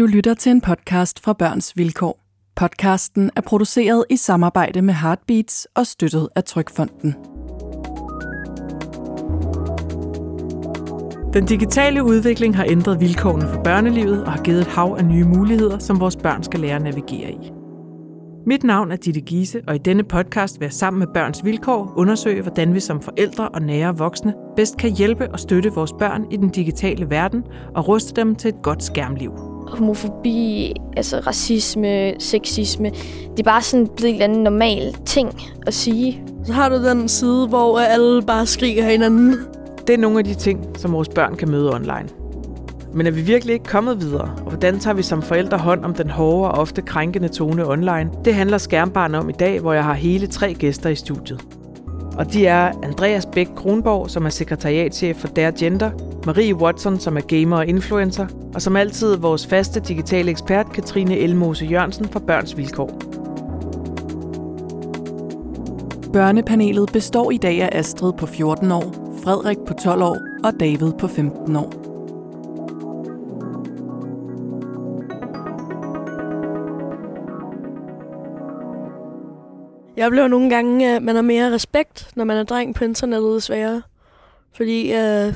Du lytter til en podcast fra Børns Vilkår. Podcasten er produceret i samarbejde med Heartbeats og støttet af Trykfonden. Den digitale udvikling har ændret vilkårene for børnelivet og har givet et hav af nye muligheder, som vores børn skal lære at navigere i. Mit navn er Ditte Giese, og i denne podcast vil jeg sammen med Børns Vilkår undersøge, hvordan vi som forældre og nære voksne bedst kan hjælpe og støtte vores børn i den digitale verden og ruste dem til et godt skærmliv. Homofobi, altså racisme, sexisme, det er bare sådan blevet en eller anden normal ting at sige. Så har du den side, hvor alle bare skriger hinanden. Det er nogle af de ting, som vores børn kan møde online. Men er vi virkelig ikke kommet videre? Og hvordan tager vi som forældre hånd om den hårde og ofte krænkende tone online? Det handler Skærmbarn om i dag, hvor jeg har hele tre gæster i studiet. Og de er Andreas Bæk Kronborg, som er sekretariatchef for Dare Gender, Marie Watson, som er gamer og influencer, og som altid vores faste digitale ekspert, Katrine Elmose Jørgensen fra Børns Vilkår. Børnepanelet består i dag af Astrid på 14 år, Frederik på 12 år og David på 15 år. Jeg oplever nogle gange, at man har mere respekt, når man er dreng på internettet desværre. Fordi øh,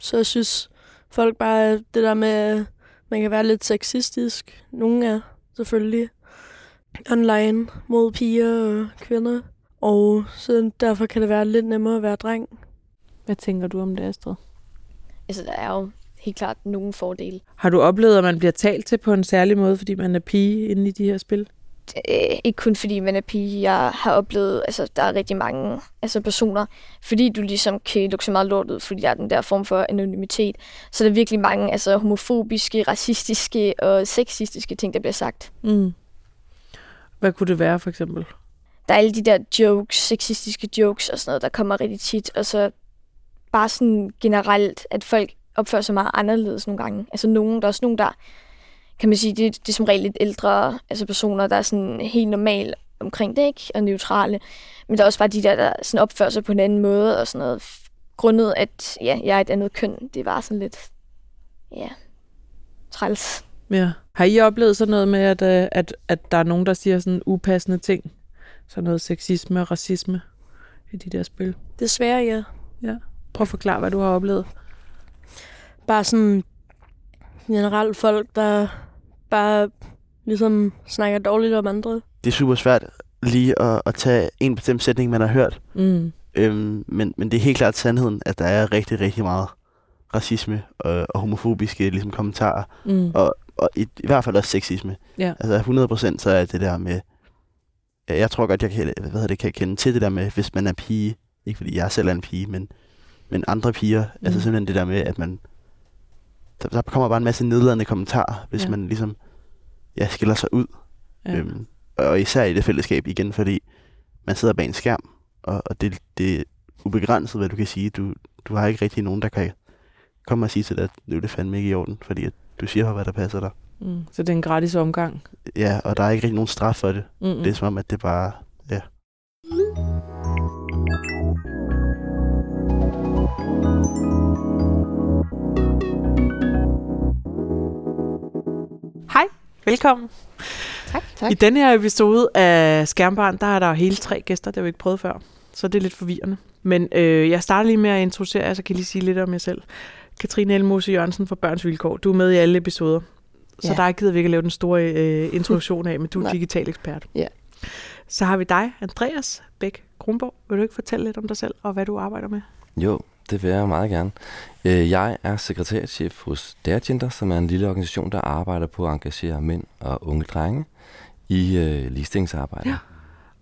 så synes folk bare, at det der med, at man kan være lidt sexistisk. Nogle er selvfølgelig online mod piger og kvinder. Og så derfor kan det være lidt nemmere at være dreng. Hvad tænker du om det, Astrid? Altså, der er jo helt klart nogle fordele. Har du oplevet, at man bliver talt til på en særlig måde, fordi man er pige inde i de her spil? Øh, ikke kun fordi man er pige. Jeg har oplevet, altså der er rigtig mange altså, personer, fordi du ligesom kan lukke så meget lort ud, fordi der er den der form for anonymitet. Så der er virkelig mange altså, homofobiske, racistiske og sexistiske ting, der bliver sagt. Mm. Hvad kunne det være, for eksempel? Der er alle de der jokes, sexistiske jokes og sådan noget, der kommer rigtig tit. Og så bare sådan generelt, at folk opfører sig meget anderledes nogle gange. Altså nogen, der er også nogen, der kan man sige, det, det er som regel lidt ældre altså personer, der er sådan helt normal omkring det, ikke? Og neutrale. Men der er også bare de der, der sådan opfører sig på en anden måde og sådan noget. Grundet, at ja, jeg er et andet køn. Det var sådan lidt, ja, træls. Ja. Har I oplevet sådan noget med, at, øh, at, at der er nogen, der siger sådan upassende ting? Sådan noget sexisme og racisme i de der spil? Desværre, ja. Ja. Prøv at forklare, hvad du har oplevet. Bare sådan generelt folk, der bare ligesom snakker dårligt om andre. Det er super svært lige at, at tage en bestemt sætning, man har hørt. Mm. Øhm, men, men det er helt klart sandheden, at der er rigtig, rigtig meget racisme og, og homofobiske ligesom, kommentarer. Mm. Og, og i, i hvert fald også sexisme. Ja. Altså 100% så er det der med... Jeg tror godt, jeg kan, hvad hedder det, kan kende til det der med, hvis man er pige. Ikke fordi jeg selv er en pige, men, men andre piger. Mm. Altså simpelthen det der med, at man... Der, der kommer bare en masse nedladende kommentarer, hvis Ja. man ligesom ja, skiller sig ud. Ja. Øhm, og især i det fællesskab igen, fordi man sidder bag en skærm, og, og det, det er ubegrænset, hvad du kan sige. Du, du har ikke rigtig nogen, der kan komme og sige til dig, at nu er det fandme ikke i orden, fordi at du siger hvad der passer dig. Mm. Så det er en gratis omgang. Ja, og der er ikke rigtig nogen straf for det. Mm. Det er som om, at det bare... Ja. Velkommen. Tak, I tak. denne her episode af Skærmbarn, der er der jo hele tre gæster, det har vi ikke prøvet før. Så det er lidt forvirrende. Men øh, jeg starter lige med at introducere jer, så kan I lige sige lidt om jer selv. Katrine Elmose Jørgensen fra Børns Vilkår. Du er med i alle episoder. Så Ja. der gider vi ikke at lave den store øh, introduktion af, men du er Nej. digital ekspert. Ja. Så har vi dig, Andreas Bæk Kronborg. Vil du ikke fortælle lidt om dig selv og hvad du arbejder med? Jo, det vil jeg meget gerne. Øh, Jeg er sekretærchef hos Dergender, som er en lille organisation, der arbejder på at engagere mænd og unge drenge i øh, ligestillingsarbejde. Ja.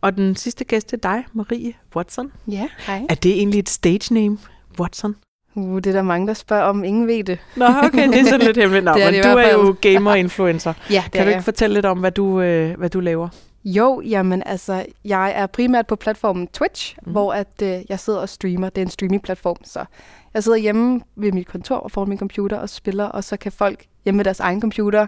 Og den sidste gæst er dig, Marie Watson. Ja, hej. Er det egentlig et stage name, Watson? Uh, det er der mange, der spørger om. Ingen ved det. Nå, okay, det er sådan lidt hemmeligt. Nå, Det er men det du er jo gamer-influencer. Ja, det Kan er du ikke jeg. fortælle lidt om, hvad du, øh, hvad du laver? Jo, jamen altså, jeg er primært på platformen Twitch, mm. hvor at, øh, jeg sidder og streamer. Det er en streamingplatform, så jeg sidder hjemme ved mit kontor og foran min computer og spiller, og så kan folk hjemme ved deres egen computer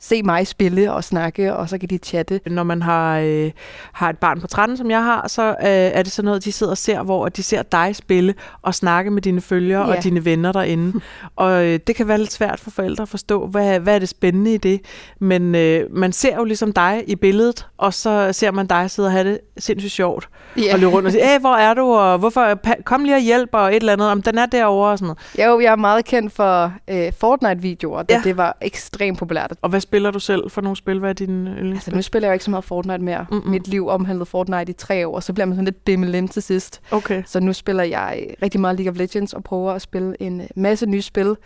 se mig spille og snakke, og så kan de chatte. Når man har, øh, har et barn på 13, som jeg har, så øh, er det sådan noget, de sidder og ser, hvor de ser dig spille og snakke med dine følgere Ja. og dine venner derinde. og øh, det kan være lidt svært for forældre at forstå, hvad, hvad er det spændende i det. Men øh, man ser jo ligesom dig i billedet, og så ser man dig sidde og have det sindssygt sjovt. Ja. Og løbe rundt og sige, hey, hvor er du, og hvorfor, kom lige og hjælp, og et eller andet, om den er derovre og sådan noget. Jo, jeg er meget kendt for øh, Fortnite-videoer, da ja. det var ekstremt populært. Og hvad spiller du selv for nogle spil? Hvad er din yndlingsspil? Altså, nu spiller jeg jo ikke så meget Fortnite mere. Mm-mm. Mit liv omhandlede Fortnite i tre år, og så bliver man sådan lidt bimmelim til sidst. Okay. Så nu spiller jeg rigtig meget League of Legends og prøver at spille en øh, masse nye spil.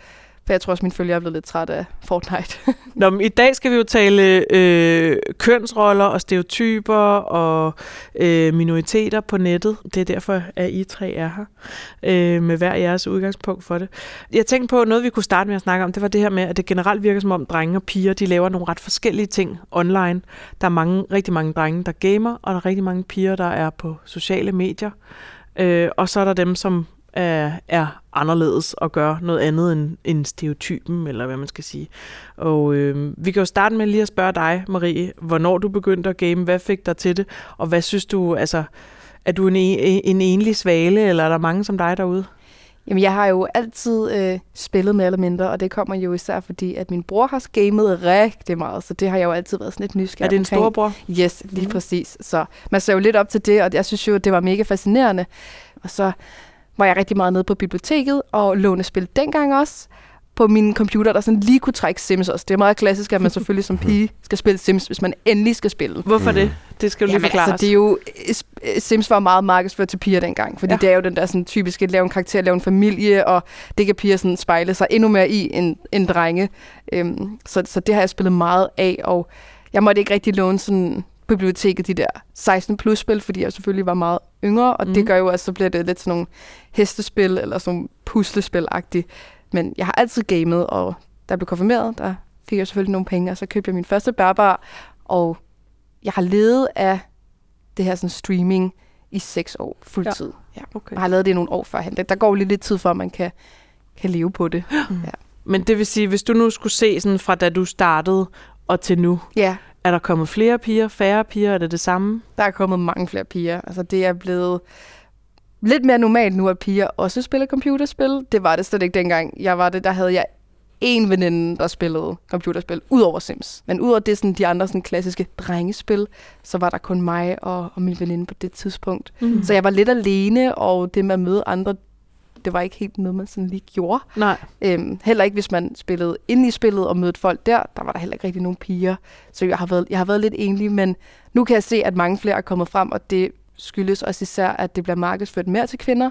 For jeg tror også, min følger er blevet lidt træt af Fortnite. Nå, men i dag skal vi jo tale øh, kønsroller og stereotyper og øh, minoriteter på nettet. Det er derfor, at I tre er her øh, med hver jeres udgangspunkt for det. Jeg tænkte på, noget vi kunne starte med at snakke om, det var det her med, at det generelt virker som om drenge og piger, de laver nogle ret forskellige ting online. Der er mange, rigtig mange drenge, der gamer, og der er rigtig mange piger, der er på sociale medier. Øh, og så er der dem, som er, er anderledes og gør noget andet end, end stereotypen, eller hvad man skal sige. Og øh, vi kan jo starte med lige at spørge dig, Marie, hvornår du begyndte at game, hvad fik dig til det, og hvad synes du, altså, er du en, en, en enlig svale, eller er der mange som dig derude? Jamen, jeg har jo altid øh, spillet mere eller mindre, og det kommer jo især fordi, at min bror har gamet rigtig meget, så det har jeg jo altid været sådan lidt nysgerrig Er det en omkring. storebror? Yes, lige mm. præcis. Så man ser jo lidt op til det, og jeg synes jo, det var mega fascinerende. Og så var jeg rigtig meget nede på biblioteket og låne spil dengang også på min computer, der sådan lige kunne trække Sims også. Det er meget klassisk, at man selvfølgelig som pige skal spille Sims, hvis man endelig skal spille. Hvorfor Mm. det? Det skal du lige Jamen, forklare altså, det er jo, Sims var meget markedsført til piger dengang, fordi Ja. ja. det er jo den der sådan, typiske, lave en karakter, lave en familie, og det kan piger sådan spejle sig endnu mere i end, end drenge. Øhm, så, så det har jeg spillet meget af, og jeg måtte ikke rigtig låne sådan biblioteket de der 16 plus spil, fordi jeg selvfølgelig var meget yngre, og mm. Det gør jo, at så bliver det lidt sådan nogle hestespil, eller sådan nogle puslespil-agtigt. Men jeg har altid gamet, og da jeg blev konfirmeret, der fik jeg selvfølgelig nogle penge, og så købte jeg min første bærbar, og jeg har levet af det her sådan streaming i seks år, fuldtid. Ja. Ja. Okay. Jeg har lavet det i nogle år førhen. Der- Der går lige lidt tid for, at man kan, kan leve på det. Men det vil sige, hvis du nu skulle se sådan fra da du startede og til nu, Ja, er der kommet flere piger, færre piger, er det det samme? der er kommet mange flere piger. Altså, det er blevet lidt mere normalt nu, at piger også spiller computerspil. Det var det slet ikke dengang. Jeg var det, der havde jeg en veninde, der spillede computerspil, udover Sims. Men udover det, sådan, de andre sådan, klassiske drengespil, så var der kun mig og, og min veninde på det tidspunkt. Mm. Så jeg var lidt alene, og det med at møde andre, det var ikke helt noget, man sådan lige gjorde. Nej. Øhm, heller ikke, hvis man spillede ind i spillet og mødte folk der. Der var der heller ikke rigtig nogen piger. Så jeg har været, jeg har været lidt enlig, men nu kan jeg se, at mange flere er kommet frem, og det skyldes også især, at det bliver markedsført mere til kvinder.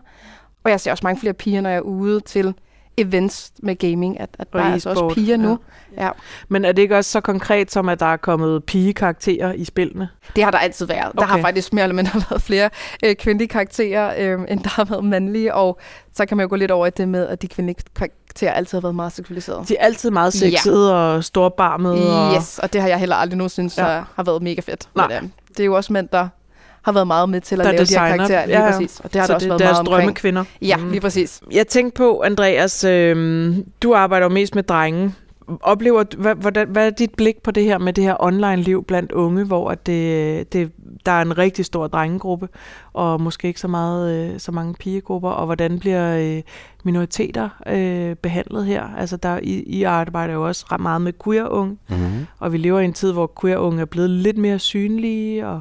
Og jeg ser også mange flere piger, når jeg er ude til events med gaming, at, at Og der er altså også piger nu. ja. Ja. Men er det ikke også så konkret, som at der er kommet pigekarakterer i spillene? Det har der altid været. Okay. Der har faktisk mere eller mindre været flere øh, kvindelige karakterer, øh, end der har været mandlige, og så kan man jo gå lidt over i det med, at de kvindelige karakterer altid har været meget seksualiseret. De er altid meget sexede ja. og storbarmede. Og... Yes, og det har jeg heller aldrig nogensinde synes, ja. har været mega fedt. Nej. Men, øh, det er jo også mænd, der har været meget med til at Der lave de designer- her karakterer. Lige ja, ja. præcis. Og det har så der også det er været deres meget omkring. drømmekvinder. Ja, Mm. lige præcis. Jeg tænkte på, Andreas, øh, du arbejder jo mest med drenge. Oplever, hvad, hvordan, hvad er dit blik på det her med det her online-liv blandt unge, hvor at det, det, der er en rigtig stor drengegruppe, og måske ikke så, meget, øh, så mange pigegrupper, og hvordan bliver øh, minoriteter øh, behandlet her? Altså, der, I, I arbejder jo også ret meget med queer-unge, Mm-hmm. og vi lever i en tid, hvor queer-unge er blevet lidt mere synlige, og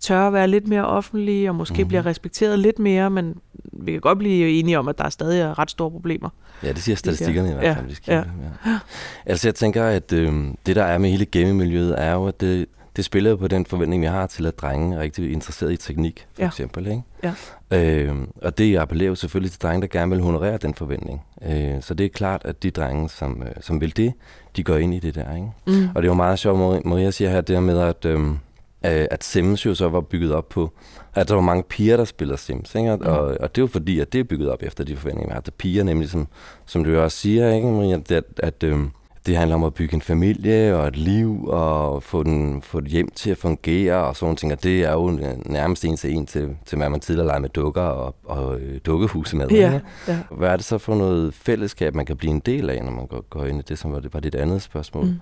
tør at være lidt mere offentlige, og måske Mhm. mm-hmm. bliver respekteret lidt mere, men vi kan godt blive enige om, at der er stadig er ret store problemer. Ja, det siger statistikkerne i hvert Ja, fald. hvis de kigger, ja. Altså jeg tænker, at øh, det der er med hele gamingmiljøet, er jo, at det, det spiller på den forventning, vi har til, at drenge er rigtig interesseret i teknik, for Ja. eksempel. Ikke? Ja. Øh, og det appellerer jo selvfølgelig til drenge, der gerne vil honorere den forventning. Øh, så det er klart, at de drenge, som, øh, som vil det, de går ind i det der. Ikke? Mm. Og det er jo meget sjovt, Maria- siger her, det her med, at, øhm, øh, at Sims jo så var bygget op på, at der var mange piger, der spiller Sims. Ikke? Og, Mm. og, og det er jo fordi, at det er bygget op efter de forventninger, har til piger, nemlig som, som du jo også siger, ikke, Maria, det, at, at øhm, det handler om at bygge en familie og et liv og få, den, få et hjem til at fungere og sådan ting. Og det er jo nærmest en til en til, til hvad man tidligere legede med dukker og, og øh, dukkehuse med. Ja, ikke? ja. Hvad er det så for noget fællesskab, man kan blive en del af, når man går, går ind i det, som var, det var dit andet spørgsmål? Mm.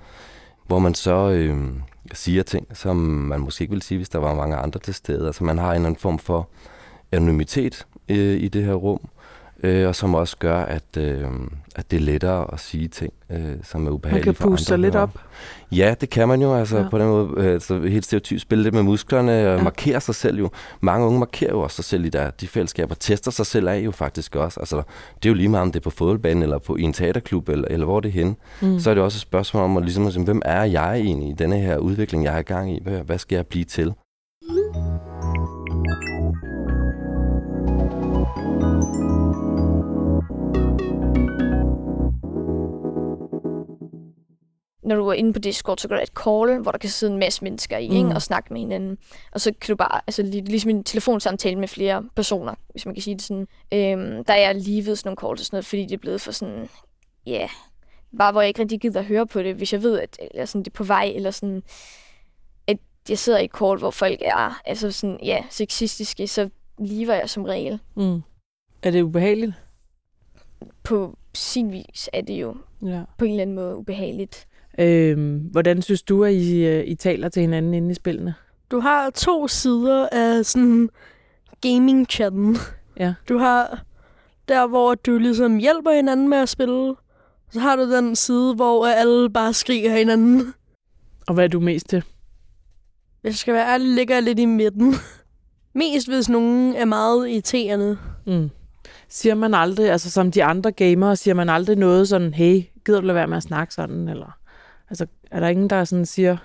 hvor man så øh, siger ting, som man måske ikke ville sige, hvis der var mange andre til stede. Altså man har en eller anden form for anonymitet øh, i det her rum, øh, og som også gør, at, øh, at det er lettere at sige ting, øh, som er ubehagelige Man kan puste sig lidt op. Ja, det kan man jo, altså Ja. på den måde, øh, så helt stereotypt spille lidt med musklerne og Ja. markere sig selv jo. Mange unge markerer jo også sig selv i der, de fællesskaber, tester sig selv af jo faktisk også. Altså, det er jo lige meget, om det er på fodboldbanen eller på, i en teaterklub, eller, eller hvor det er henne. Mm. Så er det også et spørgsmål om, at, ligesom, at sige, hvem er jeg egentlig i denne her udvikling, jeg har gang i? Hvad, hvad skal jeg blive til? Når du er inde på Discord, så gør du et call, hvor der kan sidde en masse mennesker i, mm. ikke? Og snakke med hinanden. Og så kan du bare, altså lig- ligesom en telefonsamtale med flere personer, hvis man kan sige det sådan. Øhm, der er jeg lige ved sådan nogle calls og sådan noget, fordi det er blevet for sådan, ja, yeah, bare hvor jeg ikke rigtig gider at høre på det, hvis jeg ved, at eller sådan, det er på vej, eller sådan, at jeg sidder i et call, hvor folk er altså sådan, ja, sexistiske, så lever jeg som regel. Mm. Er det ubehageligt? På sin vis er det jo Ja. på en eller anden måde ubehageligt. Øhm, hvordan synes du, at I, øh, I taler til hinanden inde i spillene? Du har to sider af sådan gaming-chatten. Ja. Du har der, hvor du ligesom hjælper hinanden med at spille. Så har du den side, hvor alle bare skriger af hinanden. Og hvad er du mest til? Hvis jeg skal være ærlig, ligger jeg lidt i midten. Mest hvis nogen er meget irriterende. Mm. Siger man aldrig, altså som de andre gamere, siger man aldrig noget sådan, hey, gider du lade være med at snakke sådan? Eller, altså, er der ingen, der sådan siger,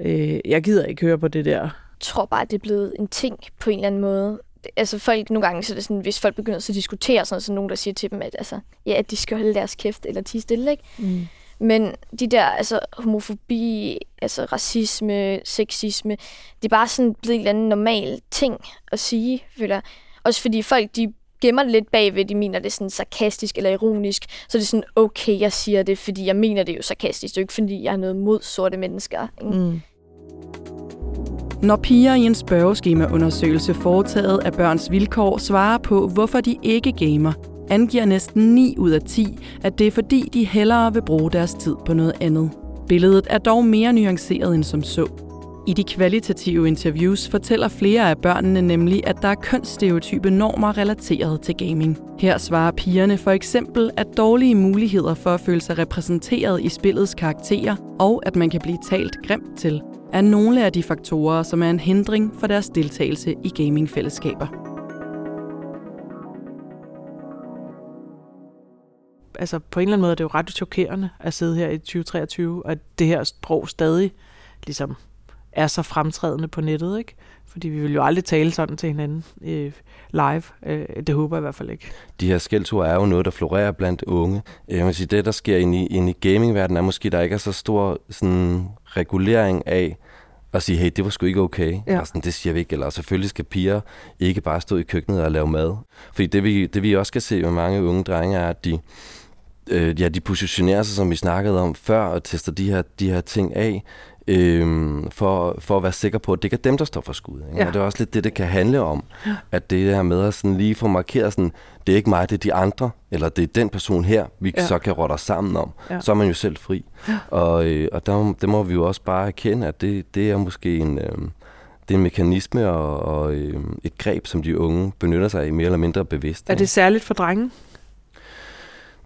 øh, jeg gider ikke høre på det der? Jeg tror bare, det er blevet en ting på en eller anden måde. Altså folk, nogle gange så er det sådan, hvis folk begynder at diskutere, sådan, så er nogen, der siger til dem, at, altså, ja, at de skal holde deres kæft eller tige stille, ikke? Mm. Men de der, altså homofobi, altså racisme, sexisme, det er bare sådan blevet en eller anden normal ting at sige, føler. Også fordi folk, de gemmer det lidt bagved, de mener det sådan sarkastisk eller ironisk, så det er sådan, okay, jeg siger det, fordi jeg mener det er jo sarkastisk, det er jo ikke fordi, jeg har noget mod sorte mennesker. Ikke? Mm. Når piger i en spørgeskemaundersøgelse foretaget af børns vilkår svarer på, hvorfor de ikke gamer, angiver næsten 9 ud af 10, at det er fordi, de hellere vil bruge deres tid på noget andet. Billedet er dog mere nuanceret end som så. I de kvalitative interviews fortæller flere af børnene nemlig, at der er kønsstereotype normer relateret til gaming. Her svarer pigerne for eksempel, at dårlige muligheder for at føle sig repræsenteret i spillets karakterer, og at man kan blive talt grimt til, er nogle af de faktorer, som er en hindring for deres deltagelse i gamingfællesskaber. Altså på en eller anden måde er det jo ret chokerende at sidde her i 2023, og at det her sprog stadig ligesom er så fremtrædende på nettet, ikke? Fordi vi vil jo aldrig tale sådan til hinanden øh, live. Øh, det håber jeg i hvert fald ikke. De her skældsord er jo noget, der florerer blandt unge. Jeg vil sige, det, der sker inde i, inde i gamingverdenen, er måske, der ikke er så stor sådan, regulering af at sige, hey, det var sgu ikke okay. Ja. Ja. Sådan, det siger vi ikke. Eller selvfølgelig skal piger ikke bare stå i køkkenet og lave mad. Fordi det vi, det vi også kan se med mange unge drenge, er, at de, øh, ja, de positionerer sig, som vi snakkede om før, og tester de her, de her ting af, øhm, for, for at være sikker på, at det ikke er dem, der står for skud. Ikke? Ja. Og det er også lidt det, det kan handle om. Ja. At det her med at sådan lige få markeret, sådan, det er ikke mig, det er de andre, eller det er den person her, vi Ja. så kan rotte os sammen om. Ja. Så er man jo selv fri. Ja. Og, øh, og der, det må vi jo også bare erkende, at det, det er måske en... Øh, det er en mekanisme og, og øh, et greb, som de unge benytter sig af mere eller mindre bevidst. Er det særligt for drenge?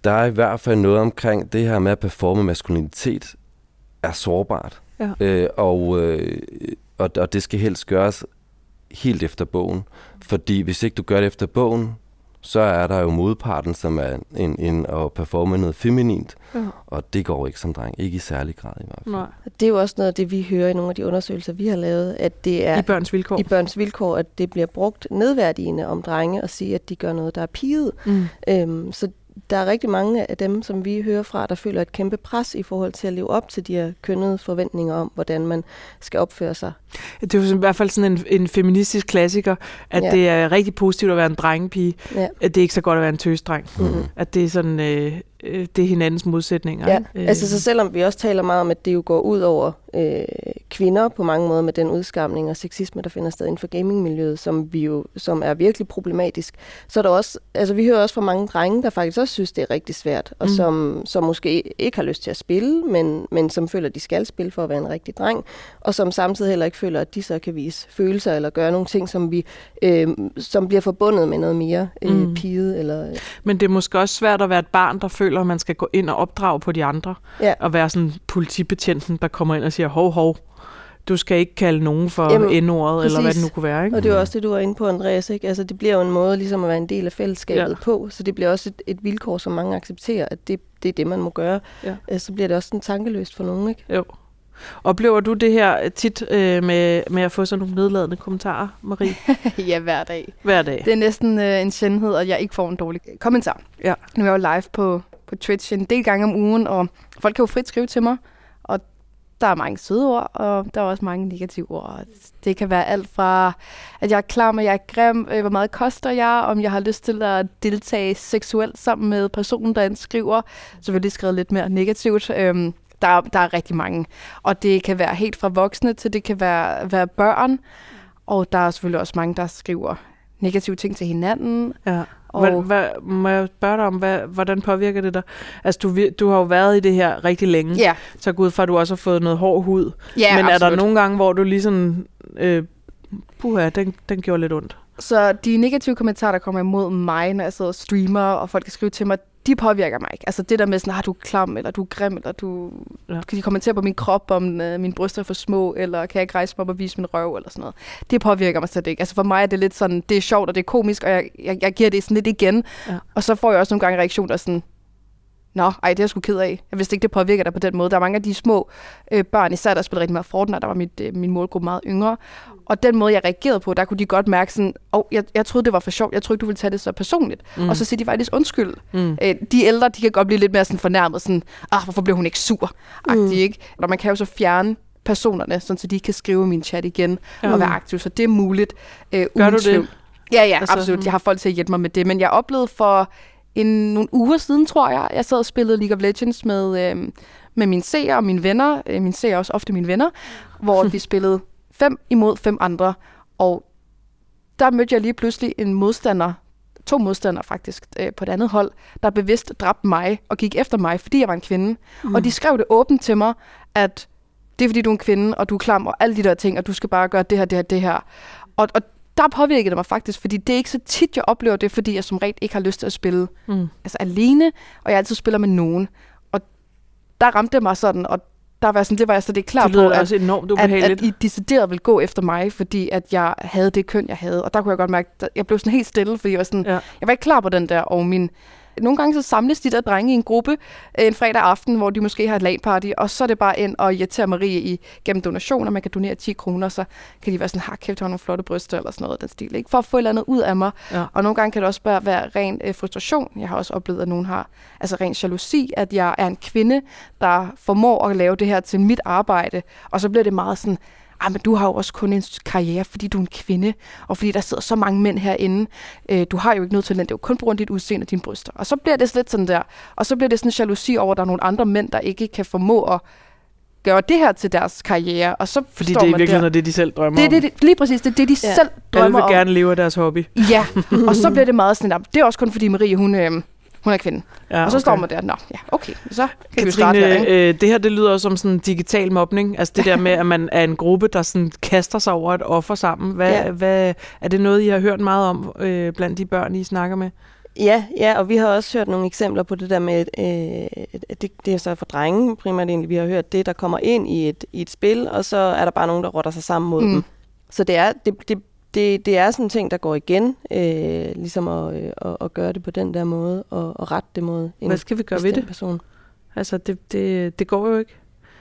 Der er i hvert fald noget omkring det her med at performe maskulinitet er sårbart. Ja. Øh, og, øh, og, og det skal helst gøres helt efter bogen. Fordi hvis ikke du gør det efter bogen, så er der jo modparten, som er en, en at performe noget feminint. Ja. Og det går ikke som dreng. Ikke i særlig grad i hvert fald. Nej. Det er jo også noget af det, vi hører i nogle af de undersøgelser, vi har lavet, at det er I børns vilkår? i børns vilkår, at det bliver brugt nedværdigende om drenge og sige, at de gør noget, der er piget. Mm. Øhm, så der er rigtig mange af dem, som vi hører fra, der føler et kæmpe pres i forhold til at leve op til de her kønnede forventninger om, hvordan man skal opføre sig. Det er jo i hvert fald sådan en, en feministisk klassiker, at. Ja. det er rigtig positivt at være en drengepige, Ja. at det er ikke så godt at være en tøsdreng. Mm-hmm. At det er sådan, øh, øh, det er hinandens modsætninger. Ja? Øh, altså så selvom vi også taler meget om, at det jo går ud over øh, kvinder på mange måder med den udskamning og sexisme, der finder sted inden for gamingmiljøet, som, vi jo, som er virkelig problematisk. Så er der også, altså vi hører også fra mange drenge, der faktisk også synes, det er rigtig svært, og mm. som, som måske ikke har lyst til at spille, men, men som føler, de skal spille for at være en rigtig dreng, og som samtidig heller ikke føler, at de så kan vise følelser eller gøre nogle ting, som, vi, øh, som bliver forbundet med noget mere øh, mm. pide. Eller, øh. Men det er måske også svært at være et barn, der føler, at man skal gå ind og opdrage på de andre, ja. og være sådan politibetjenten, der kommer ind og siger, hov, hov, du skal ikke kalde nogen for Jamen, N-ordet, eller hvad det nu kunne være. Ikke? Og det er jo også det, du var inde på, Andreas. Ikke? Altså, det bliver jo en måde ligesom at være en del af fællesskabet ja. på, så det bliver også et, et vilkår, som mange accepterer, at det, det er det, man må gøre. Ja. Øh, så bliver det også sådan tankeløst for nogen. Ikke? Jo. Oplever du det her tit øh, med, med at få sådan nogle nedladende kommentarer, Marie? ja, hver dag. Hver dag. Det er næsten øh, en sjældenhed, at jeg ikke får en dårlig kommentar. Ja. Nu er jeg jo live på, på Twitch en del gange om ugen, og folk kan jo frit skrive til mig, og der er mange søde ord, og der er også mange negative ord. Det kan være alt fra, at jeg er klam, at jeg er grim, øh, hvor meget koster jeg, om jeg har lyst til at deltage seksuelt sammen med personen, der skriver. Så skrevet lidt mere negativt. Øhm, der, der er rigtig mange. Og det kan være helt fra voksne til det kan være, være børn. Og der er selvfølgelig også mange, der skriver negative ting til hinanden. Ja. Og hvad, hvad, må jeg spørge dig om, hvad, hvordan påvirker det dig? Altså, du, du har jo været i det her rigtig længe, ja. så gud for, at du også har fået noget hård hud. Ja, Men absolut. er der nogle gange, hvor du ligesom, øh, puha, den, den gjorde lidt ondt? Så de negative kommentarer, der kommer imod mig, når jeg sidder og streamer, og folk kan skrive til mig, de påvirker mig ikke. Altså det der med sådan, ah, du er klam, eller du er grim, eller du... Ja. Kan de kommentere på min krop, om uh, mine bryster er for små, eller kan jeg ikke rejse mig op og vise min røv, eller sådan noget. Det påvirker mig slet ikke. Altså for mig er det lidt sådan, det er sjovt, og det er komisk, og jeg, jeg, jeg giver det sådan lidt igen. Ja. Og så får jeg også nogle gange reaktioner, sådan, Nå, ej, det er jeg sgu ked af. Jeg vidste ikke, det påvirker dig på den måde. Der er mange af de små øh, børn, især der spiller rigtig meget Fortnite, der var mit, øh, min målgruppe meget yngre. Og den måde, jeg reagerede på, der kunne de godt mærke sådan, oh, jeg, jeg troede, det var for sjovt. Jeg troede du ville tage det så personligt. Mm. Og så siger de faktisk undskyld. Mm. Øh, de ældre, de kan godt blive lidt mere sådan fornærmet. Sådan, ah, hvorfor blev hun ikke sur? Mm. ikke? Og man kan jo så fjerne personerne, sådan, så de kan skrive min chat igen mm. og være aktiv. Så det er muligt. Øh, Gør du det? Ja, ja, altså, absolut. Mm. Jeg har folk til at hjælpe mig med det. Men jeg oplevede for en, nogle uger siden, tror jeg, jeg sad og spillede League of Legends med, øh, med mine seere og mine venner. Øh, mine seere er også ofte mine venner. Hvor vi spillede fem imod fem andre. Og der mødte jeg lige pludselig en modstander, to modstandere faktisk, øh, på et andet hold, der bevidst dræbte mig og gik efter mig, fordi jeg var en kvinde. Mm. Og de skrev det åbent til mig, at det er fordi, du er en kvinde, og du er klam, og alle de der ting, og du skal bare gøre det her, det her, det her. Og, og der påvirkede det mig faktisk, fordi det er ikke så tit, jeg oplever det, fordi jeg som regel ikke har lyst til at spille mm. altså alene, og jeg altid spiller med nogen. Og der ramte det mig sådan, og der var sådan, det var jeg så det klar det på, at, også enormt at, at I decideret ville gå efter mig, fordi at jeg havde det køn, jeg havde. Og der kunne jeg godt mærke, at jeg blev sådan helt stille, fordi jeg var sådan, ja. jeg var ikke klar på den der, og min nogle gange så samles de der drenge i en gruppe øh, en fredag aften, hvor de måske har et LAN-party, og så er det bare ind og irritere Marie i, gennem donationer. Man kan donere 10 kroner, så kan de være sådan, har kæft, har nogle flotte bryster, eller sådan noget den stil. Ikke? For at få et eller andet ud af mig. Ja. Og nogle gange kan det også bare være ren øh, frustration. Jeg har også oplevet, at nogen har altså ren jalousi, at jeg er en kvinde, der formår at lave det her til mit arbejde. Og så bliver det meget sådan, ah, men du har jo også kun en karriere, fordi du er en kvinde, og fordi der sidder så mange mænd herinde. Øh, du har jo ikke noget talent, det er jo kun på grund af dit udseende og dine bryster. Og så bliver det lidt sådan der, og så bliver det sådan en jalousi over, at der er nogle andre mænd, der ikke kan formå at gøre det her til deres karriere, og så Fordi det er i virkeligheden der. det, de selv drømmer det, det, det, Lige præcis, det er det, de ja. selv drømmer om. Alle vil gerne leve af deres hobby. Ja, og så bliver det meget sådan, det er også kun fordi Marie, hun, øh, hun er kvinde. Ja, og så okay. står man der, nå, ja, okay, så kan Katrine, vi starte her, ikke? Øh, det her, det lyder som sådan digital mobning. Altså det der med, at man er en gruppe, der sådan kaster sig over et offer sammen. Hvad, ja. hvad, er det noget, I har hørt meget om øh, blandt de børn, I snakker med? Ja, ja, og vi har også hørt nogle eksempler på det der med, øh, det, det er så for drenge primært egentlig, vi har hørt det, der kommer ind i et, i et spil, og så er der bare nogen, der rotter sig sammen mod mm. dem. Så det er, det, det, det, det er sådan en ting, der går igen, øh, ligesom at, øh, at, at gøre det på den der måde, og, og rette det mod en Hvad skal vi gøre ved det? person. Altså, det, det, det går jo ikke.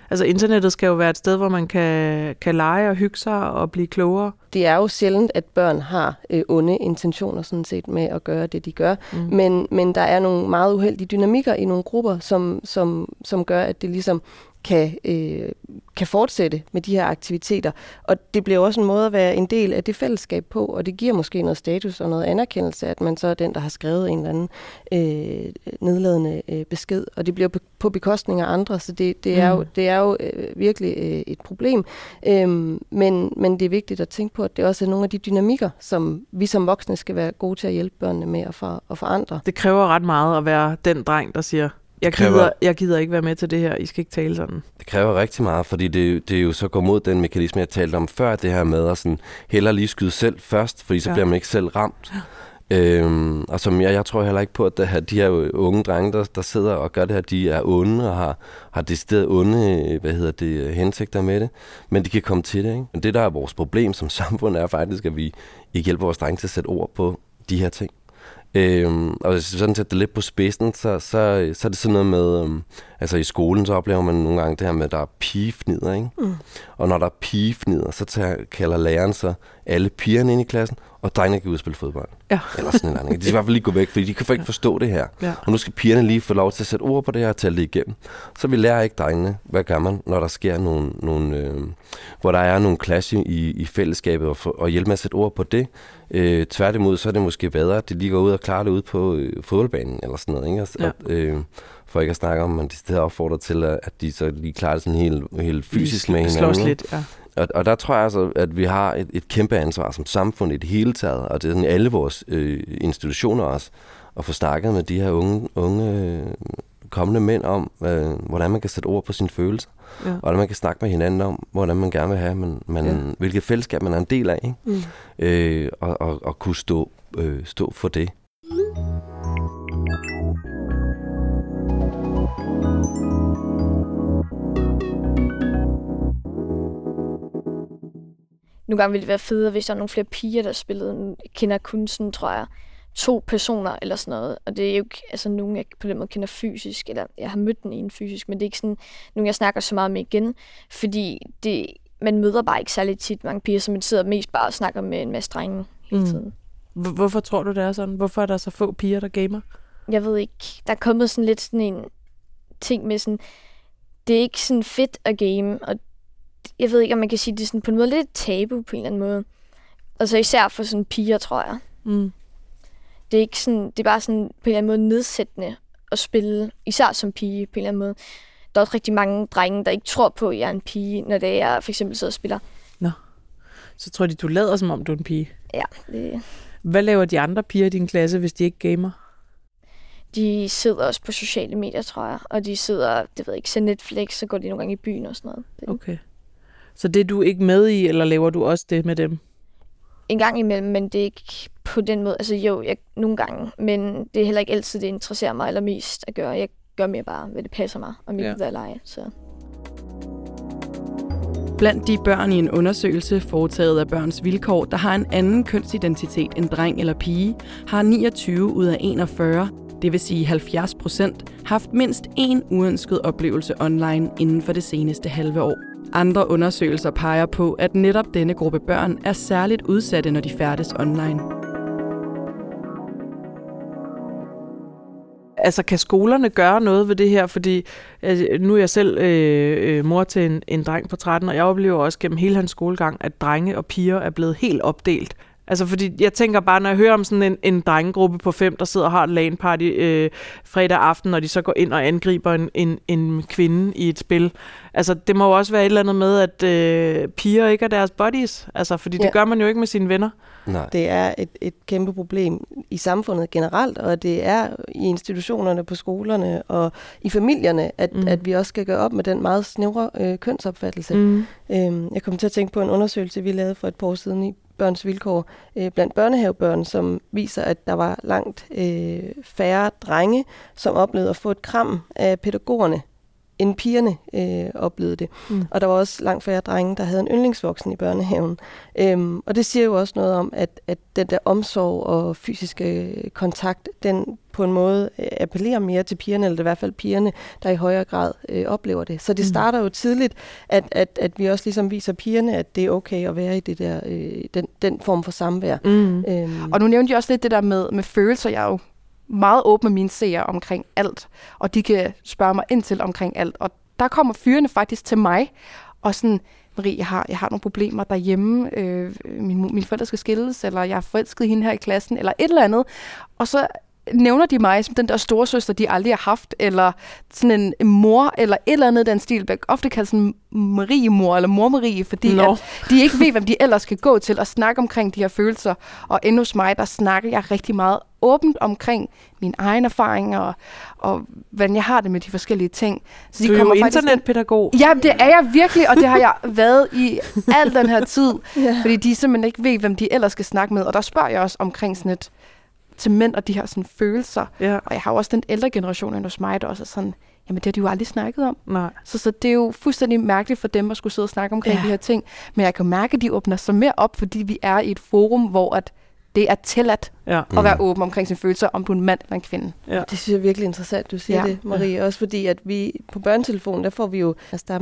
Altså, internettet skal jo være et sted, hvor man kan, kan lege og hygge sig og blive klogere. Det er jo sjældent, at børn har øh, onde intentioner sådan set med at gøre det, de gør. Mm. Men, men der er nogle meget uheldige dynamikker i nogle grupper, som, som, som gør, at det ligesom kan, øh, kan fortsætte med de her aktiviteter. Og det bliver også en måde at være en del af det fællesskab på, og det giver måske noget status og noget anerkendelse, at man så er den, der har skrevet en eller anden øh, nedladende øh, besked, og det bliver på, på bekostning af andre, så det, det, er, jo, det er jo øh, virkelig øh, et problem. Øhm, men, men det er vigtigt at tænke på, at det også er nogle af de dynamikker, som vi som voksne skal være gode til at hjælpe børnene med at, for, at forandre. Det kræver ret meget at være den dreng, der siger, jeg kræver- gider, jeg gider ikke være med til det her, I skal ikke tale sådan. Det kræver rigtig meget, fordi det, det er jo så går mod den mekanisme, jeg talte om før, det her med at sådan, hellere lige skyde selv først, fordi så Ja. ja. bliver man ikke selv ramt. Øhm, og som jeg, jeg tror heller ikke på, at det her, de her unge drenge, der, der sidder og gør det her, de er onde og har, har decideret onde hvad hedder det, hensigter med det. Men de kan komme til det. Ikke? Men det, der er vores problem som samfund, er faktisk, at vi ikke hjælper vores drenge til at sætte ord på de her ting. Øhm, og hvis vi sådan sætter det lidt på spidsen, så, så, så er det sådan noget med, øhm, altså i skolen, så oplever man nogle gange det her med, at der er pigefnider, ikke? Mm. Og når der er pigefnider, så tager, kalder læreren så alle pigerne ind i klassen, og drengene kan ud og spille fodbold. Ja. Eller sådan noget. De skal i hvert fald lige gå væk, fordi de kan ikke forstå det her. Ja. Og nu skal pigerne lige få lov til at sætte ord på det her og tale det igennem. Så vi lærer ikke drengene, hvad gør man, når der sker nogle, nogle øh, hvor der er nogle clash i, i fællesskabet, og, for, og hjælpe med at sætte ord på det. Øh, tværtimod, så er det måske bedre, at de lige går ud og klarer det ud på øh, fodboldbanen, eller sådan noget. Ikke? Og, Ja. øh, for ikke at snakke om, at de steder opfordrer til, at at de så lige klarer det sådan helt, helt fysisk med hinanden. Slås lidt, ja. Og, og der tror jeg altså, at vi har et, et kæmpe ansvar som samfund i det hele taget, og det er sådan alle vores øh, institutioner også, at få snakket med de her unge, unge øh, kommende mænd om, øh, hvordan man kan sætte ord på sine følelser, Ja. og hvordan man kan snakke med hinanden om, hvordan man gerne vil have, man, man, ja. hvilket fællesskab man er en del af, ikke? Mm. Øh, og, og, og kunne stå, øh, stå for det. Nogle gange ville det være federe, hvis der var nogle flere piger, der spillede. Nu kender jeg kun sådan, tror jeg, to personer eller sådan noget. Og det er jo ikke altså, nogen, jeg på den måde kender fysisk, eller jeg har mødt den ene fysisk, men det er ikke sådan nogen, jeg snakker så meget med igen. Fordi det, man møder bare ikke særlig tit mange piger, så man sidder mest bare og snakker med en masse drenge hele Mm. tiden. Hvor- Hvorfor tror du, det er sådan? Hvorfor er der så få piger, der gamer? Jeg ved ikke, der er kommet sådan lidt sådan en ting med sådan, det er ikke sådan fedt at game, og jeg ved ikke, om man kan sige, det er sådan på en måde lidt tabu på en eller anden måde. Og så især for sådan piger, tror jeg. Mm. Det er ikke sådan, det er bare sådan på en eller anden måde nedsættende at spille, især som pige på en eller anden måde. Der er også rigtig mange drenge, der ikke tror på, at jeg er en pige, når det er, jeg for eksempel sidder og spiller. Så tror de, du lader som om, du er en pige. Ja, det, Hvad laver de andre piger i din klasse, hvis de ikke gamer? de sidder også på sociale medier, tror jeg. Og de sidder, det ved jeg ikke, ser Netflix, så går de nogle gange i byen og sådan noget. Okay. Så det er du ikke med i, eller laver du også det med dem? en gang imellem, men det er ikke på den måde. Altså jo, jeg, nogle gange, men det er heller ikke altid, det interesserer mig eller mest at gøre. Jeg gør mere bare, hvad det passer mig, og mit Ja. at lege. Så. Blandt de børn i en undersøgelse foretaget af Børns Vilkår, der har en anden kønsidentitet end dreng eller pige, har 29 ud af 41, det vil sige 70 procent, haft mindst én uønsket oplevelse online inden for det seneste halve år. Andre undersøgelser peger på, at netop denne gruppe børn er særligt udsatte, når de færdes online. Altså, kan skolerne gøre noget ved det her? Fordi altså, nu er jeg selv øh, øh, mor til en, en dreng på 13, og jeg oplever også gennem hele hans skolegang, at drenge og piger er blevet helt opdelt. Altså, fordi jeg tænker bare, når jeg hører om sådan en, en drengegruppe på fem, der sidder og har et LAN-party øh, fredag aften, når de så går ind og angriber en, en, en kvinde i et spil. Altså, det må jo også være et eller andet med, at øh, piger ikke er deres buddies. Altså, fordi det Ja. gør man jo ikke med sine venner. Nej. Det er et, et kæmpe problem i samfundet generelt, og det er i institutionerne, på skolerne og i familierne, at, mm. at vi også skal gøre op med den meget snævre øh, kønsopfattelse. Mm. Øhm, jeg kom til at tænke på en undersøgelse, vi lavede for et par år siden i Børns Vilkår øh, blandt børnehavebørn, som viser, at der var langt øh, færre drenge, som oplevede at få et kram af pædagogerne, end pigerne øh, oplevede det. Mm. Og der var også langt færre drenge, der havde en yndlingsvoksen i børnehaven. Øhm, og det siger jo også noget om, at, at den der omsorg og fysiske kontakt, den på en måde øh, appellerer mere til pigerne, eller det er i hvert fald pigerne, der i højere grad øh, oplever det. Så det Mm. starter jo tidligt, at, at, at vi også ligesom viser pigerne, at det er okay at være i det der, øh, den, den form for samvær. Mm. Øhm, Og nu nævnte jeg også lidt det der med, med følelser. Jeg er jo meget åben med mine seere omkring alt, og de kan spørge mig ind til omkring alt. Og der kommer fyrene faktisk til mig, og sådan, Marie, jeg har, jeg har nogle problemer derhjemme, øh, min, mine forældre skal skilles, eller jeg er forelsket i hende her i klassen, eller et eller andet. Og så nævner de mig som den der store søster, de aldrig har haft, eller sådan en mor, eller et eller andet den stil. Ofte kaldt sådan Marie-mor, eller mor-Marie, fordi Nå. at de ikke ved, hvem de ellers skal gå til og snakke omkring de her følelser. Og endnu hos mig, der snakker jeg rigtig meget åbent omkring mine egne erfaringer, og, og hvordan jeg har det med de forskellige ting. Så de Du er jo faktisk ind- internetpædagog. Ja, det er jeg virkelig, og det har jeg været i al den her tid. Ja. Fordi de simpelthen ikke ved, hvem de ellers skal snakke med. Og der spørger jeg også omkring sådan et til mænd og de her sådan følelser. Ja, Og jeg har jo også den ældre generation end hos mig, der også er sådan, jamen det har de jo aldrig snakket om. nej. Så, så det er jo fuldstændig mærkeligt for dem at skulle sidde og snakke omkring Ja. de her ting. Men jeg kan mærke, at de åbner sig mere op, fordi vi er i et forum, hvor at det er tilladt Ja. at være åben omkring sine følelser, om du er en mand eller en kvinde. Ja. Det synes jeg er virkelig interessant, du siger Ja. ja. det, Marie. Også fordi, at vi på børnetelefonen, der får vi jo, altså der er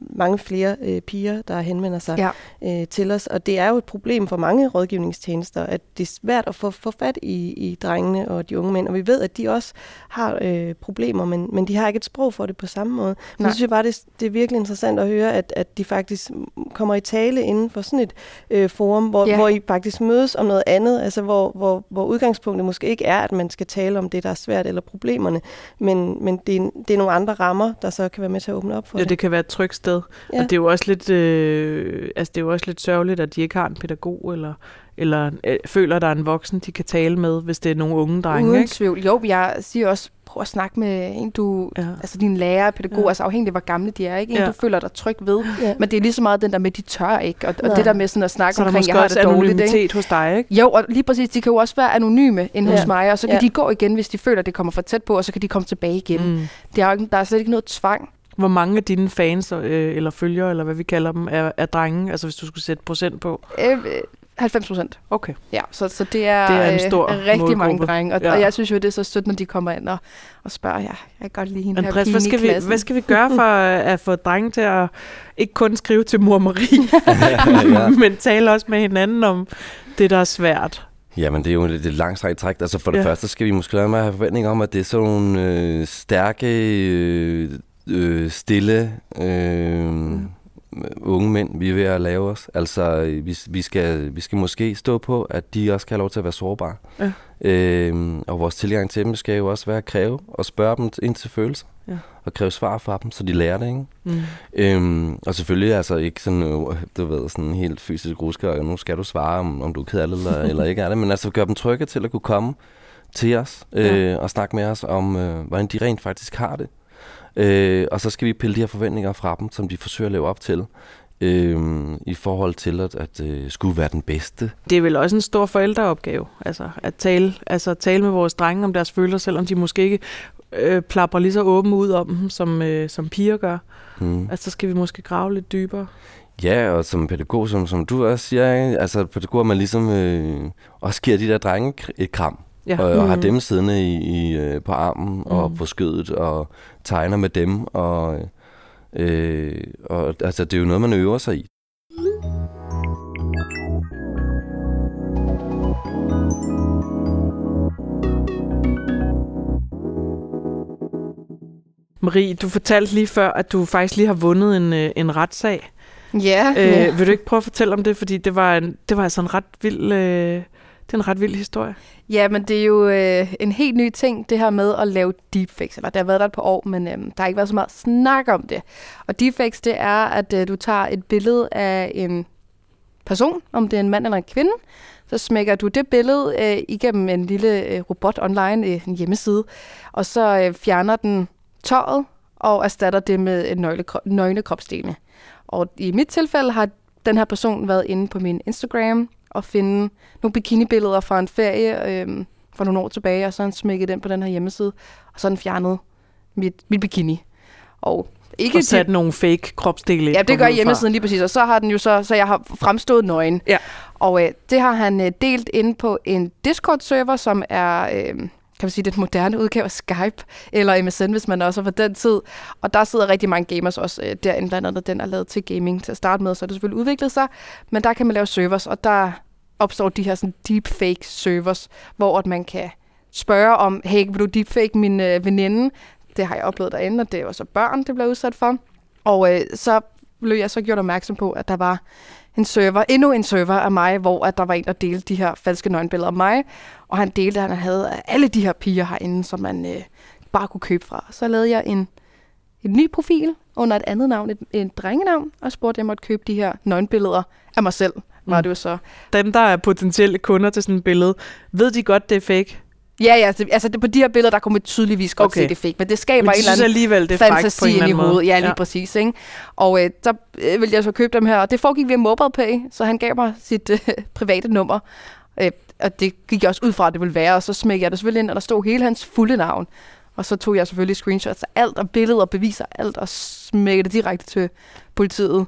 mange flere øh, piger, der henvender sig Ja. øh, til os. Og det er jo et problem for mange rådgivningstjenester, at det er svært at få, få fat i, i drengene og de unge mænd. Og vi ved, at de også har øh, problemer, men, men de har ikke et sprog for det på samme måde. Men Nej. jeg synes bare, det, det er virkelig interessant at høre, at, at de faktisk kommer i tale inden for sådan et øh, forum, hvor, Ja. ja. hvor I faktisk mødes om noget andet, altså hvor, hvor, hvor udgangspunktet måske ikke er, at man skal tale om det, der er svært, eller problemerne, men, men det, er, det er nogle andre rammer, der så kan være med til at åbne op for Ja, det. det kan være et trygt sted. Ja. Ja. Og det er jo også lidt, øh, altså det er jo også lidt sørgeligt, at de ikke har en pædagog, eller, eller øh, føler, der er en voksen, de kan tale med, hvis det er nogle unge drenge, Uden ikke? tvivl. Jo, jeg siger også, prøv at snakke med en, du... Ja. Altså din lærer, pædagog, Ja. altså afhængig af, hvor gamle de er, ikke? En, Ja. du føler dig tryg ved. Ja. Men det er lige så meget den der med, de tør ikke. Og, og det der med sådan at snakke Så omkring, jeg har det dårligt, ikke? anonymitet hos dig, ikke? Jo, og lige præcis, de kan jo også være anonyme inde Ja. hos mig, og så kan Ja. de gå igen, hvis de føler, at det kommer for tæt på, og så kan de komme tilbage igen. Mm. Det er jo ikke, der er slet ikke noget tvang. Hvor mange af dine fans, øh, eller følgere, eller hvad vi kalder dem, er, er drenge? Altså hvis du skulle sætte procent på. Øh, øh, 90 procent. Okay. Ja, så, så det er, Det er en stor øh, rigtig mange målgruppe. drenge. Og, Ja. og jeg synes jo, det er så sødt, når de kommer ind og, og spørger, ja, jeg kan godt lide hende Andreas, her hvad skal, vi, hvad skal vi gøre for at få drenge til at ikke kun skrive til mor Marie, ja. men tale også med hinanden om det, der er svært? Jamen, det er jo et, et langt strækt træk. Altså for det Ja. første skal vi måske lade med at have forventning om, at det er sådan nogle øh, stærke, øh, øh, stille øh, unge mænd, vi er ved at lave os. Altså, øh, vi, vi, skal, vi skal måske stå på, at de også kan have lov til at være sårbare. Ja. Øh, og vores tilgang til dem skal jo også være at kræve og spørge dem ind til følelser. Ja. Og kræve svar fra dem, så de lærer det, ikke? Mm. Øhm, og selvfølgelig altså ikke sådan, øh, du ved, sådan helt fysisk rusker, og nu skal du svare, om, om du er ked af det eller, eller ikke er det, men altså gøre dem trygge til at kunne komme til os øh, Ja. og snakke med os om, øh, hvordan de rent faktisk har det. Øh, og så skal vi pille de her forventninger fra dem, som de forsøger at leve op til, øh, i forhold til at, at øh, skulle være den bedste. Det er vel også en stor forældreopgave, altså at tale, altså at tale med vores drenge om deres følelser, selvom de måske ikke øh, plapper lige så åben ud om dem, som, øh, som piger gør. Mm. Altså så skal vi måske grave lidt dybere. Ja, og som pædagog, som, som du også siger, ikke? altså pædagoger, man ligesom øh, også giver de der drenge et kram, Ja. og, og har Mm. dem siddende i, i, øh, på armen mm. og på skødet og tegner med dem. Og, øh, og altså, det er jo noget, man øver sig i. Marie, du fortalte lige før, at du faktisk lige har vundet en, øh, en retssag. Ja, Øh, ja. Vil du ikke prøve at fortælle om det? Fordi det var, en, det var altså en ret vild, øh, det er en ret vild historie. ja, men det er jo øh, en helt ny ting, det her med at lave deepfakes. Eller det har været der et par år, men øh, der har ikke været så meget snak om det. Og deepfakes, det er, at øh, du tager et billede af en person, om det er en mand eller en kvinde, så smækker du det billede øh, igennem en lille øh, robot online, øh, en hjemmeside, og så øh, fjerner den tøjet og erstatter det med en nøgle, nøgne kropsdele. Og i mit tilfælde har den her person været inde på min Instagram og finde nogle bikinibilleder fra en ferie øh, for nogle år tilbage, og så han smækket den på den her hjemmeside, og så han fjernet mit, mit bikini. Og ikke Og sat nogle fake kropsdele Ja, ind, det gør fra. hjemmesiden lige præcis, og så har den jo så, så jeg har fremstået nøgen. Ja. Og øh, det har han øh, delt inde på en Discord-server, som er, øh, kan man sige, den moderne udgave af Skype, eller MSN, hvis man også er på den tid. Og der sidder rigtig mange gamers også øh, derinde, blandt andet den er lavet til gaming til at starte med, så er det selvfølgelig udviklet sig. Men der kan man lave servers, og der opstår de her sådan deepfake servers, hvor at man kan spørge om, hey, vil du deepfake min øh, veninde? det har jeg oplevet derinde, og det var så børn, det blev udsat for. Og øh, så blev jeg så gjort opmærksom på, at der var en server, endnu en server af mig, hvor at der var en, der delte de her falske nøgenbilleder af mig. Og han delte, at han havde alle de her piger herinde, som man øh, bare kunne købe fra. Så lavede jeg en, en ny profil under et andet navn, et, et drengenavn, og spurgte, at jeg måtte købe de her nøgenbilleder af mig selv. Var det jo så. Dem, der er potentielle kunder til sådan et billede, ved de godt, det er fake? Ja, ja, altså, altså det, på de her billeder, der kunne man tydeligvis godt Okay. se, det er fake, men det skaber Men en de eller synes anden alligevel, det frækt på en fantasi eller ind i hovedet. Ja, lige ja. præcis. Ikke? Og øh, så øh, ville jeg så købe dem her, og det foregik via MobilePay, så han gav mig sit øh, private nummer. Øh, og det gik jeg også ud fra, at det ville være, og så smækkede jeg det selvfølgelig ind, og der stod hele hans fulde navn. Og så tog jeg selvfølgelig screenshots af alt, og billeder og beviser alt, og smækkede det direkte til politiet.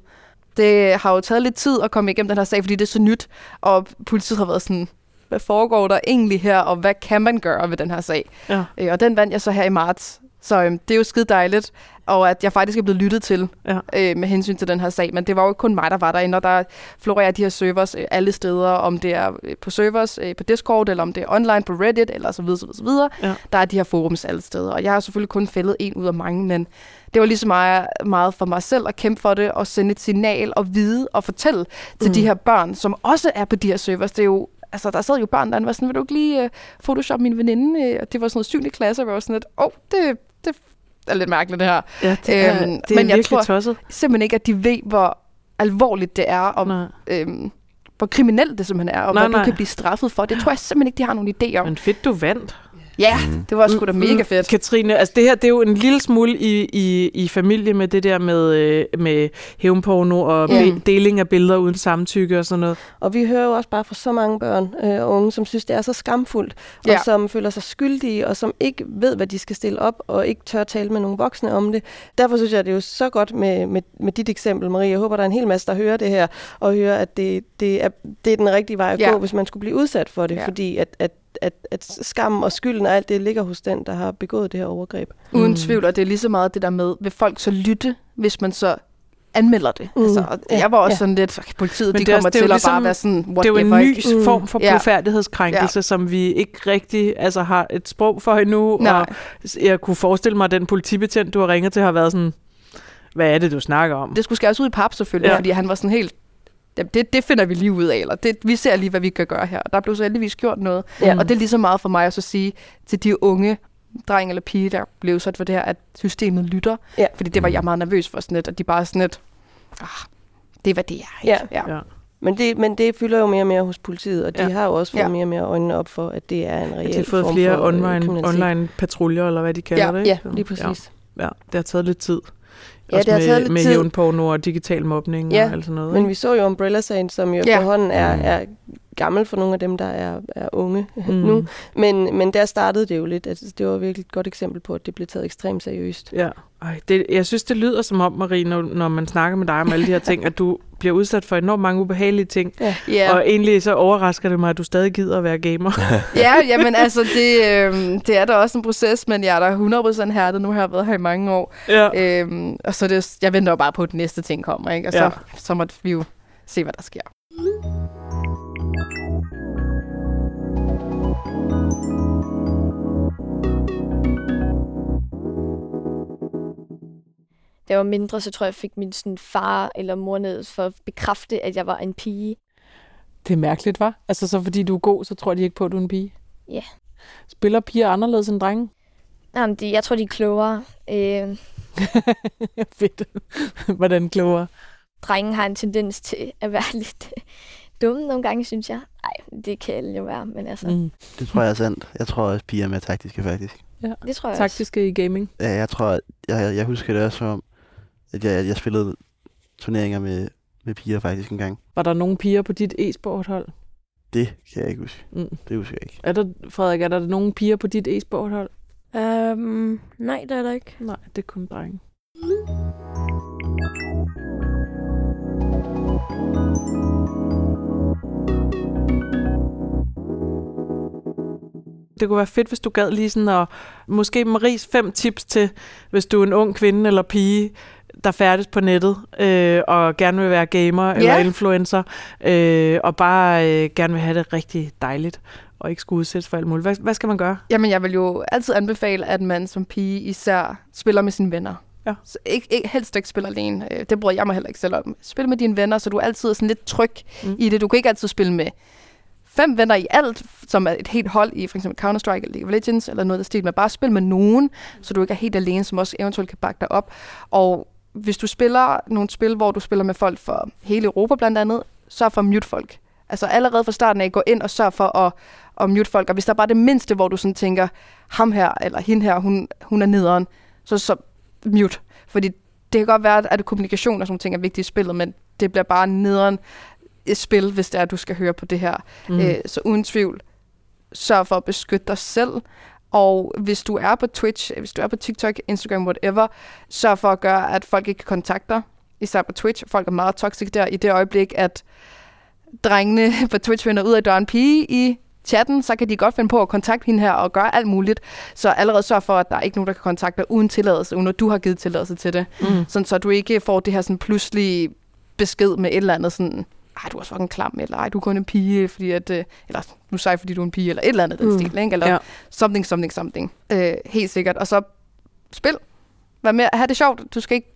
Det har jo taget lidt tid at komme igennem den her sag, fordi det er så nyt, og politiet har været sådan, hvad foregår der egentlig her, og hvad kan man gøre ved den her sag? Ja. Øh, og den vandt jeg så her i marts. Så øhm, det er jo skide dejligt, og at jeg faktisk er blevet lyttet til Ja. øh, med hensyn til den her sag. Men det var jo ikke kun mig, der var derinde, og der florerer de her servers øh, alle steder, om det er øh, på servers øh, på Discord, eller om det er online på Reddit, eller så videre, så videre, så videre. Ja. Der er de her forums alle steder, og jeg har selvfølgelig kun fældet en ud af mange, men det var lige så meget, meget for mig selv at kæmpe for det, og sende et signal og vide og fortælle til Mm. de her børn, som også er på de her servers. Det er jo altså, der sad jo børn, der var sådan, vil du ikke lige uh, photoshop min veninde? Øh, Og det var sådan noget 7. klasse, og jeg var sådan lidt, åh, oh, det, det er lidt mærkeligt det her. Ja, det er, Øhm, det er men jeg tror- tosset. Simpelthen ikke, at de ved, hvor alvorligt det er, og Nej. øhm, hvor kriminelt det simpelthen er, og Nej, hvad nej. du kan blive straffet for. Det tror jeg simpelthen ikke, de har nogen idé om. Men fedt, du vandt. Ja, det var sgu da mega fedt. Katrine, altså det her, det er jo en lille smule i, i, i familie med det der med, øh, med hævnporno og Ja. ja. deling af billeder uden samtykke og sådan noget. Og vi hører jo også bare fra så mange børn øh, og unge, som synes, det er så skamfuldt, Ja. og som føler sig skyldige, og som ikke ved, hvad de skal stille op, og ikke tør tale med nogle voksne om det. Derfor synes jeg, det er jo så godt med, med, med dit eksempel, Marie. Jeg håber, der er en hel masse, der hører det her, og hører, at det, det, er, det er den rigtige vej at Ja. gå, hvis man skulle blive udsat for det, Ja. fordi at, at, at, at skammen og skylden og alt det ligger hos den, der har begået det her overgreb. Uden Mm. tvivl, og det er lige så meget det der med, vil folk så lytte, hvis man så anmelder det? Mm. Altså, og Ja, jeg var også ja. sådan lidt, okay, politiet, Men de det er kommer også- til at ligesom- bare være sådan, Det er jo en whatever, ny ikke? form for Ja. blodfærdighedskrænkelse, som vi ikke rigtig altså, har et sprog for endnu. Nej. Og jeg kunne forestille mig, at den politibetjent, du har ringet til, har været sådan, hvad er det, du snakker om? Det skulle skæres ud i pap selvfølgelig, Ja. ja. fordi han var sådan helt, "Jamen, det, det finder vi lige ud af, eller det, vi ser lige, hvad vi kan gøre her. Og der blev så heldigvis gjort noget. Ja. Og det er lige så meget for mig at så sige til de unge dreng eller pige, der blev udsat for det her, at systemet lytter. Ja. Fordi det var jeg meget nervøs for sådan lidt, at de bare sådan lidt, ah, det er, hvad det er. Ikke? Ja. Ja. Men det, men det fylder jo mere og mere hos politiet, og de Ja. har jo også fået Ja. mere og mere øjnene op for, at det er en reel At de har fået form flere for, øh, online, online patruljer, eller hvad de kalder Ja, det. ikke? Ja, lige præcis. Ja, ja, det har taget lidt tid. Ja, Også det har med, taget lidt med tid. hævnporno og digital mobning Ja, og alt sådan noget. Men ikke? vi så jo Umbrella-sagen, som jo Ja. efterhånden er, Mm. er gammel for nogle af dem, der er, er unge Mm. nu. Men, men der startede det jo lidt. Altså, det var virkelig et godt eksempel på, at det blev taget ekstremt seriøst. Ja, Ej, det, jeg synes, det lyder som om, Marie, når, når man snakker med dig om alle de her ting, at du bliver udsat for enormt mange ubehagelige ting. Ja. Og egentlig så overrasker det mig, at du stadig gider at være gamer. ja, jamen altså, det, øh, det er da også en proces, men jeg er da 100% hærdet. Nu har jeg været her i mange år. ja. Øhm, og så er det, jeg venter jo bare på, at den næste ting kommer, ikke? Og så, Ja. så må vi jo se, hvad der sker. Da jeg var mindre, så tror jeg, jeg fik min sådan, far eller mor ned for at bekræfte, at jeg var en pige. Det er mærkeligt, var? Altså, så fordi du er god, så tror de ikke på, at du er en pige? Ja. Spiller piger anderledes end drenge? Jamen, de, jeg tror, de er klogere. Øh, Fedt. Hvordan klogere? drenge har en tendens til at være lidt dumme nogle gange, synes jeg. Nej, det kan alle jo være, men altså, mm. Det tror jeg er sandt. Jeg tror også, piger er mere taktiske, faktisk. det tror jeg også. Taktiske i gaming. Ja, jeg tror, jeg, jeg husker det også som om, at jeg, jeg spillede turneringer med, med piger faktisk en gang. Var der nogle piger på dit e-sporthold? Det kan jeg ikke huske. Mm. Det husker jeg ikke. Er der, Frederik, er der nogle piger på dit e-sporthold? Um, nej, det er der ikke. Nej, det er kun drenge. Det kunne være fedt, hvis du gad lige sådan at... Måske Maries fem tips til, hvis du er en ung kvinde eller pige, der færdes på nettet, øh, og gerne vil være gamer eller Ja. influencer, øh, og bare øh, gerne vil have det rigtig dejligt, og ikke skulle udsættes for alt muligt. Hvad, hvad skal man gøre? Jamen, jeg vil jo altid anbefale, at man som pige især spiller med sine venner. Ja. Så ikke, ikke, helst ikke spiller alene. Øh, Det bryder jeg mig heller ikke selv om. Spil med dine venner, så du altid er sådan lidt tryg mm. i det. Du kan ikke altid spille med fem venner i alt, som er et helt hold i for eksempel Counter-Strike eller League of Legends eller noget af stil, men bare spil med nogen, så du ikke er helt alene, som også eventuelt kan bakke dig op. Og hvis du spiller nogle spil, hvor du spiller med folk fra hele Europa blandt andet, så for at mute folk. Altså allerede fra starten af, gå ind og sørg for at, at mute folk. Og hvis der er bare det mindste, hvor du sådan tænker, ham her eller hende her, hun, hun er nederen, så, så mute. Fordi det kan godt være, at kommunikation og sådan ting er vigtige i spillet, men det bliver bare nederen et spil, hvis det er, at du skal høre på det her. Mm. Øh, så uden tvivl, sørg for at beskytte dig selv. Og hvis du er på Twitch, hvis du er på TikTok, Instagram, whatever, sørg for at gøre, at folk ikke kan kontakte dig. Især på Twitch. Folk er meget toxic der i det øjeblik, at drengene på Twitch finder ud af, at der er en pige i chatten, så kan de godt finde på at kontakte hende her og gøre alt muligt. Så allerede sørg for, at der er ikke nogen, der kan kontakte dig uden tilladelse, uden at du har givet tilladelse til det. Mm. Sådan, så du ikke får det her sådan pludselig besked med et eller andet sådan, ej, du er fucking klam, eller ej, du er kun en pige, fordi at, øh, eller du er sej, fordi du er en pige, eller et eller andet den Mm. stil, ikke? eller Ja. something, something, something. Øh, helt sikkert. Og så spil. Vær med, have det sjovt. Du skal ikke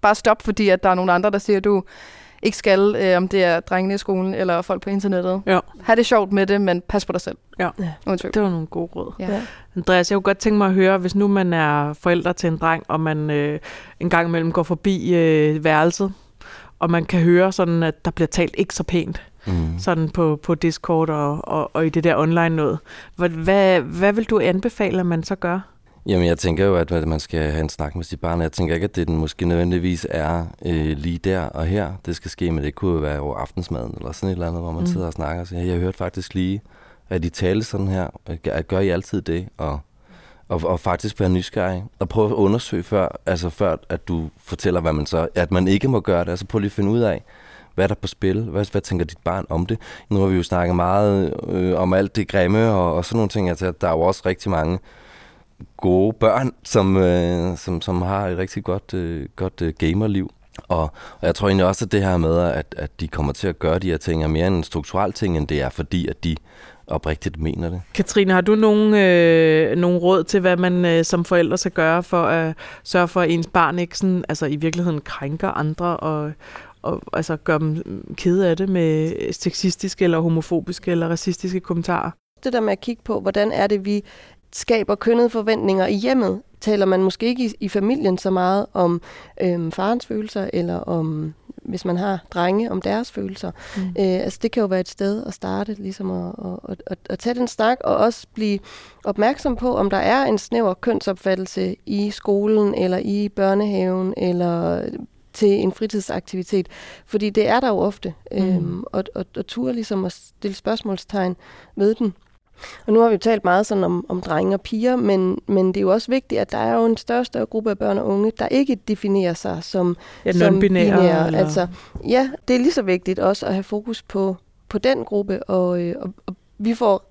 bare stoppe, fordi at der er nogle andre, der siger, at du ikke skal, øh, om det er drengene i skolen, eller folk på internettet. Ja. Ha' det sjovt med det, men pas på dig selv. Ja. Tvivl. Det var nogle gode råd. Ja. Andreas, jeg kunne godt tænke mig at høre, hvis nu man er forældre til en dreng, og man øh, en gang imellem går forbi øh, værelset, og man kan høre sådan, at der bliver talt ikke så pænt, Mm. sådan på, på Discord og, og, og i det der online noget. Hvad, hvad, hvad vil du anbefale, at man så gør? Jamen, jeg tænker jo, at man skal have en snak med sit barn. Jeg tænker ikke, at det den måske nødvendigvis er øh, lige der og her, det skal ske, men det kunne jo være over aftensmaden eller sådan et eller andet, hvor man Mm. sidder og snakker og siger, jeg hørte faktisk lige, at I talte sådan her. At gør I altid det? Og, og, og faktisk være nysgerrig. Og prøve at undersøge før, altså før, at du fortæller, hvad man så, at man ikke må gøre det. Altså prøv lige at finde ud af, hvad er der på spil? Hvad, hvad tænker dit barn om det? Nu har vi jo snakket meget øh, om alt det grimme og, og sådan nogle ting. Altså, der er jo også rigtig mange gode børn, som, øh, som, som har et rigtig godt, øh, godt øh, gamerliv. Og, og jeg tror egentlig også, at det her med, at, at de kommer til at gøre de her ting, er mere en strukturel ting, end det er, fordi at de oprigtigt mener det. Katrine, har du nogle, øh, nogle råd til, hvad man øh, som forældre skal gøre for at sørge for, at ens barn ikke sådan, altså i virkeligheden krænker andre og, og altså gør dem kede af det med sexistiske eller homofobiske eller racistiske kommentarer? det der med at kigge på, hvordan er det, vi skaber kønnede forventninger i hjemmet, taler man måske ikke i, i familien så meget om øhm, farens følelser, eller om, hvis man har drenge, om deres følelser. Mm. Øh, altså det kan jo være et sted at starte, ligesom at, at, at, at tage den snak, og også blive opmærksom på, om der er en snæver kønsopfattelse i skolen, eller i børnehaven, eller til en fritidsaktivitet. Fordi det er der jo ofte. Mm. Øhm, og, og, og ture ligesom at stille spørgsmålstegn ved den. Og nu har vi jo talt meget sådan om, om drenge og piger, men, men det er jo også vigtigt, at der er jo en større større gruppe af børn og unge, der ikke definerer sig som, Ja, som non-binære. binære. Eller... Altså, ja, det er lige så vigtigt også at have fokus på, på den gruppe, og, øh, og, og vi får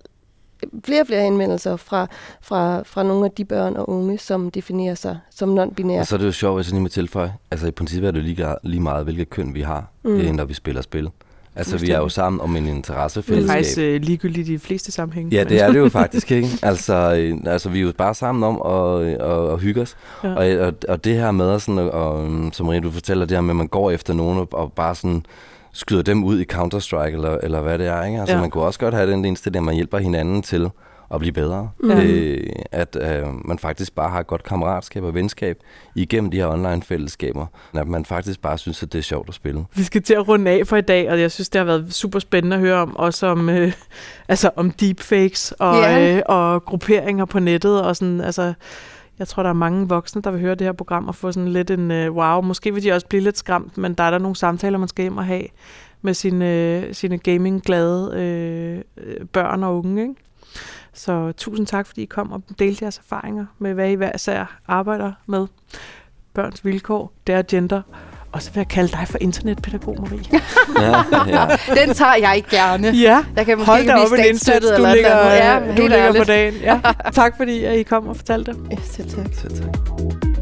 flere og flere henvendelser fra, fra, fra nogle af de børn og unge, som definerer sig som non-binære. Og så er det jo sjovt, hvis jeg lige må tilføje. Altså i princippet er det lige, lige meget, hvilket køn vi har, Mm. mm. når vi spiller spil. Altså vi er jo sammen om en Det er interessefællesskab. faktisk øh, ligegyldigt i de fleste sammenhænge. Ja, det er det jo faktisk, ikke? Altså, øh, altså vi er jo bare sammen om at, at, at hygge os. Ja. Og, og, og det her med, sådan, og, som Marie, du fortæller, det her med, at man går efter nogen og, og bare sådan skyder dem ud i Counter-Strike, eller, eller hvad det er, ikke? Altså ja. man kunne også godt have den indstilling, at man hjælper hinanden til at blive bedre. Mm. Øh, at øh, man faktisk bare har et godt kammeratskab og venskab igennem de her online-fællesskaber. At man faktisk bare synes, at det er sjovt at spille. Vi skal til at runde af for i dag, og jeg synes, det har været super spændende at høre om, også om, øh, altså om deepfakes og, Ja. øh, og grupperinger på nettet. Og sådan, altså, jeg tror, der er mange voksne, der vil høre det her program og få sådan lidt en øh, wow. Måske vil de også blive lidt skræmt, men der er der nogle samtaler, man skal hjem og have med sine, øh, sine gaming-glade øh, øh, børn og unge. Ikke? Så tusind tak, fordi I kom og delte jeres erfaringer med, hvad I hver især arbejder med. Børns vilkår, det er gender. Og så vil jeg kalde dig for internetpædagog, Marie. Ja, ja. Den tager jeg gerne. ja, Jeg kan måske hold ikke da op en indsats, du eller ligger, eller andet. ja, du ligger på dagen. Ja. Tak fordi at I kom og fortalte det. Ja, selv tak. Så tak.